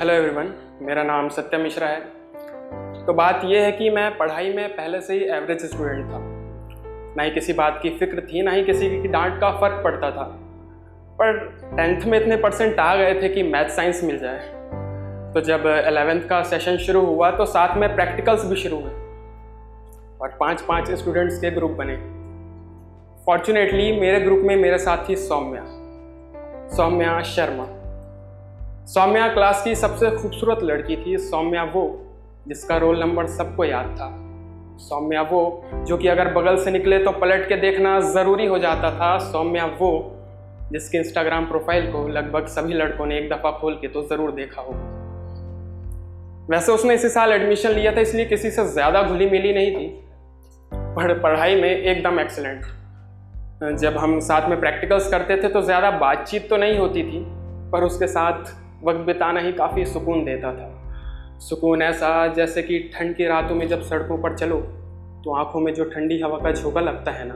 Hello everyone मेरा नाम सत्यम मिश्रा है। तो बात यह है कि मैं पढ़ाई में पहले से ही एवरेज स्टूडेंट था। ना ही किसी बात की फ़िक्र थी, ना ही किसी की डांट का फ़र्क पड़ता था। पर टेंथ में इतने परसेंट आ गए थे कि मैथ साइंस मिल जाए। तो जब एलेवेंथ का सेशन शुरू हुआ तो साथ में प्रैक्टिकल्स भी शुरू हुए। और पाँच पाँच स्टूडेंट्स के ग्रुप बने। फॉर्चुनेटली मेरे ग्रुप में मेरे साथ सौम्या। सौम्या शर्मा। सौम्या क्लास की सबसे खूबसूरत लड़की थी सौम्या वो, जिसका रोल नंबर सबको याद था। सौम्या वो, जो कि अगर बगल से निकले तो पलट के देखना ज़रूरी हो जाता था। सौम्या वो, जिसके इंस्टाग्राम प्रोफ़ाइल को लगभग सभी लड़कों ने एक दफ़ा खोल के तो ज़रूर देखा हो वैसे उसने इसी साल एडमिशन लिया था, इसलिए किसी से ज़्यादा घुली मिली नहीं थी। पर पढ़ाई में एकदम एक्सलेंट जब हम साथ में प्रैक्टिकल्स करते थे तो ज़्यादा बातचीत तो नहीं होती थी, पर उसके साथ वक्त बिताना ही काफ़ी सुकून देता था। सुकून ऐसा जैसे कि ठंड की रातों में जब सड़कों पर चलो तो आँखों में जो ठंडी हवा का झोंका लगता है ना,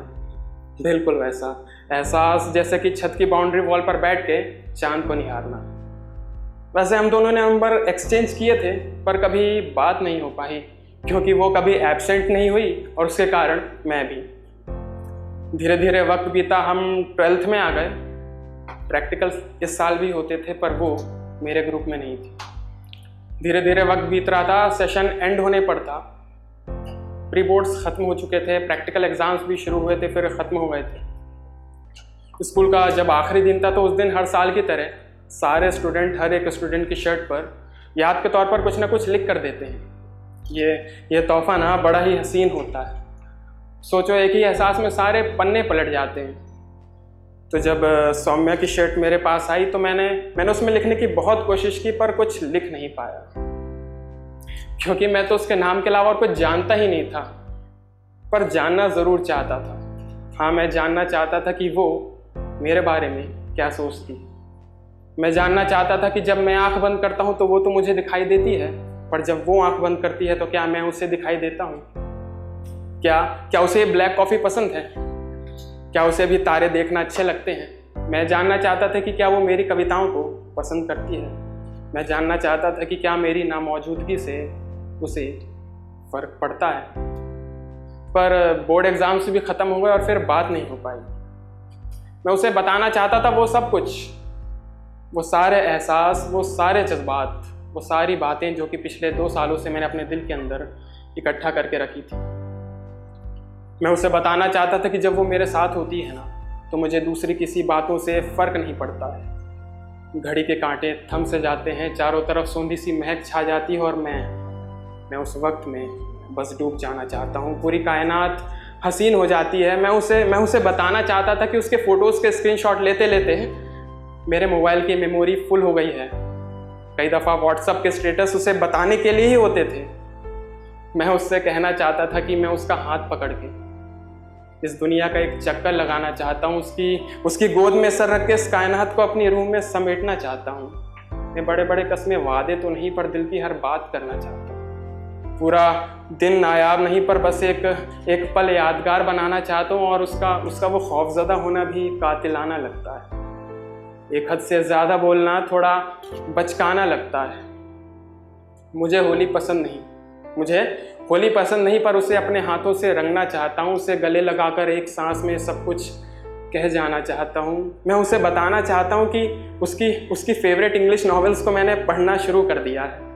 बिल्कुल वैसा। एहसास जैसे कि छत की बाउंड्री वॉल पर बैठ के चाँद को निहारना। वैसे हम दोनों ने नंबर एक्सचेंज किए थे, पर कभी बात नहीं हो पाई, क्योंकि वो कभी एबसेंट नहीं हुई और उसके कारण मैं भी। धीरे धीरे वक्त बीता, हम ट्वेल्थ में आ गए। प्रैक्टिकल इस साल भी होते थे, पर वो मेरे ग्रुप में नहीं थी। धीरे धीरे वक्त बीत रहा था सेशन एंड होने पर था। प्री बोर्ड्स ख़त्म हो चुके थे प्रैक्टिकल एग्ज़ाम्स भी शुरू हुए थे, फिर ख़त्म हो गए थे। स्कूल का जब आखिरी दिन था तो उस दिन हर साल की तरह सारे स्टूडेंट हर एक स्टूडेंट की शर्ट पर याद के तौर पर कुछ ना कुछ लिख कर देते हैं। ये ये तोहफा ना बड़ा ही हसीन होता है। सोचो एक ही एहसास में सारे पन्ने पलट जाते हैं। तो जब सौम्या की शर्ट मेरे पास आई तो मैंने मैंने उसमें लिखने की बहुत कोशिश की पर कुछ लिख नहीं पाया। क्योंकि मैं तो उसके नाम के अलावा और कुछ जानता ही नहीं था। पर जानना ज़रूर चाहता था। हाँ मैं जानना चाहता था कि वो मेरे बारे में क्या सोचती। मैं जानना चाहता था कि जब मैं आँख बंद करता हूँ तो वो तो मुझे दिखाई देती है। पर जब वो आँख बंद करती है तो क्या मैं उसे दिखाई देता हूँ? क्या क्या उसे ब्लैक कॉफ़ी पसंद है? क्या उसे भी तारे देखना अच्छे लगते हैं? मैं जानना चाहता था कि क्या वो मेरी कविताओं को पसंद करती है। मैं जानना चाहता था कि क्या मेरी नामौजूदगी से उसे फ़र्क पड़ता है। पर बोर्ड एग्ज़ाम्स भी ख़त्म हो गए और फिर बात नहीं हो पाई। मैं उसे बताना चाहता था वो सब कुछ। वो सारे एहसास, वो सारे जज्बात, वो सारी बातें जो कि पिछले दो सालों से मैंने अपने दिल के अंदर इकट्ठा करके रखी थी। मैं उसे बताना चाहता था कि जब वो मेरे साथ होती है ना तो मुझे दूसरी किसी बातों से फ़र्क नहीं पड़ता। है घड़ी के कांटे थम से जाते हैं, चारों तरफ़ सौंधी सी महक छा जाती है और मैं मैं उस वक्त में बस डूब जाना चाहता हूँ। पूरी कायनात हसीन हो जाती है। मैं उसे मैं उसे बताना चाहता था कि उसके फ़ोटोज़ के स्क्रीनशॉट लेते लेते मेरे मोबाइल की मेमोरी फुल हो गई है। कई दफ़ा व्हाट्सअप के स्टेटस उसे बताने के लिए ही होते थे। मैं उससे कहना चाहता था कि मैं उसका हाथ पकड़ के इस दुनिया का एक चक्कर लगाना चाहता हूँ, उसकी उसकी गोद में सर रख के इस कायनात को अपनी रूह में समेटना चाहता हूँ। मैं बड़े बड़े कस्में वादे तो नहीं, पर दिल की हर बात करना चाहता हूँ। पूरा दिन नायाब नहीं, पर बस एक एक पल यादगार बनाना चाहता हूँ, और उसका उसका वो खौफजदा होना भी कातिलाना लगता है। एक हद से ज़्यादा बोलना थोड़ा बचकाना लगता है। मुझे होली पसंद नहीं। मुझे होली पसंद नहीं, पर उसे अपने हाथों से रंगना चाहता हूँ, उसे गले लगाकर एक सांस में सब कुछ कह जाना चाहता हूँ। मैं उसे बताना चाहता हूँ कि उसकी उसकी फेवरेट इंग्लिश नॉवेल्स को मैंने पढ़ना शुरू कर दिया है।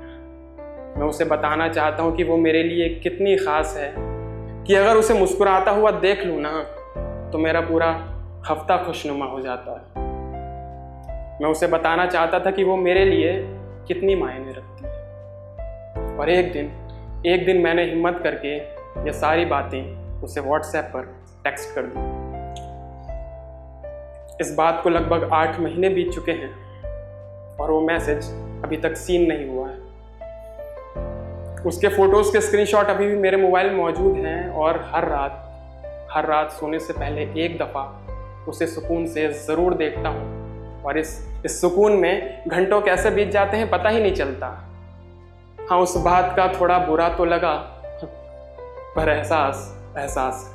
मैं उसे बताना चाहता हूँ कि वो मेरे लिए कितनी ख़ास है, कि अगर उसे मुस्कुराता हुआ देख लूँ ना तो मेरा पूरा हफ़्ता खुशनुमा हो जाता है। मैं उसे बताना चाहता था कि वो मेरे लिए कितनी मायने रखती है। और एक दिन एक दिन मैंने हिम्मत करके ये सारी बातें उसे व्हाट्सएप पर टेक्स्ट कर दी। इस बात को लगभग आठ महीने बीत चुके हैं और वो मैसेज अभी तक सीन नहीं हुआ है। उसके फ़ोटोज़ के स्क्रीनशॉट अभी भी मेरे मोबाइल में मौजूद हैं और हर रात हर रात सोने से पहले एक दफ़ा उसे सुकून से ज़रूर देखता हूँ। और इस इस सुकून में घंटों कैसे बीत जाते हैं पता ही नहीं चलता। हाँ उस बात का थोड़ा बुरा तो लगा पर एहसास एहसास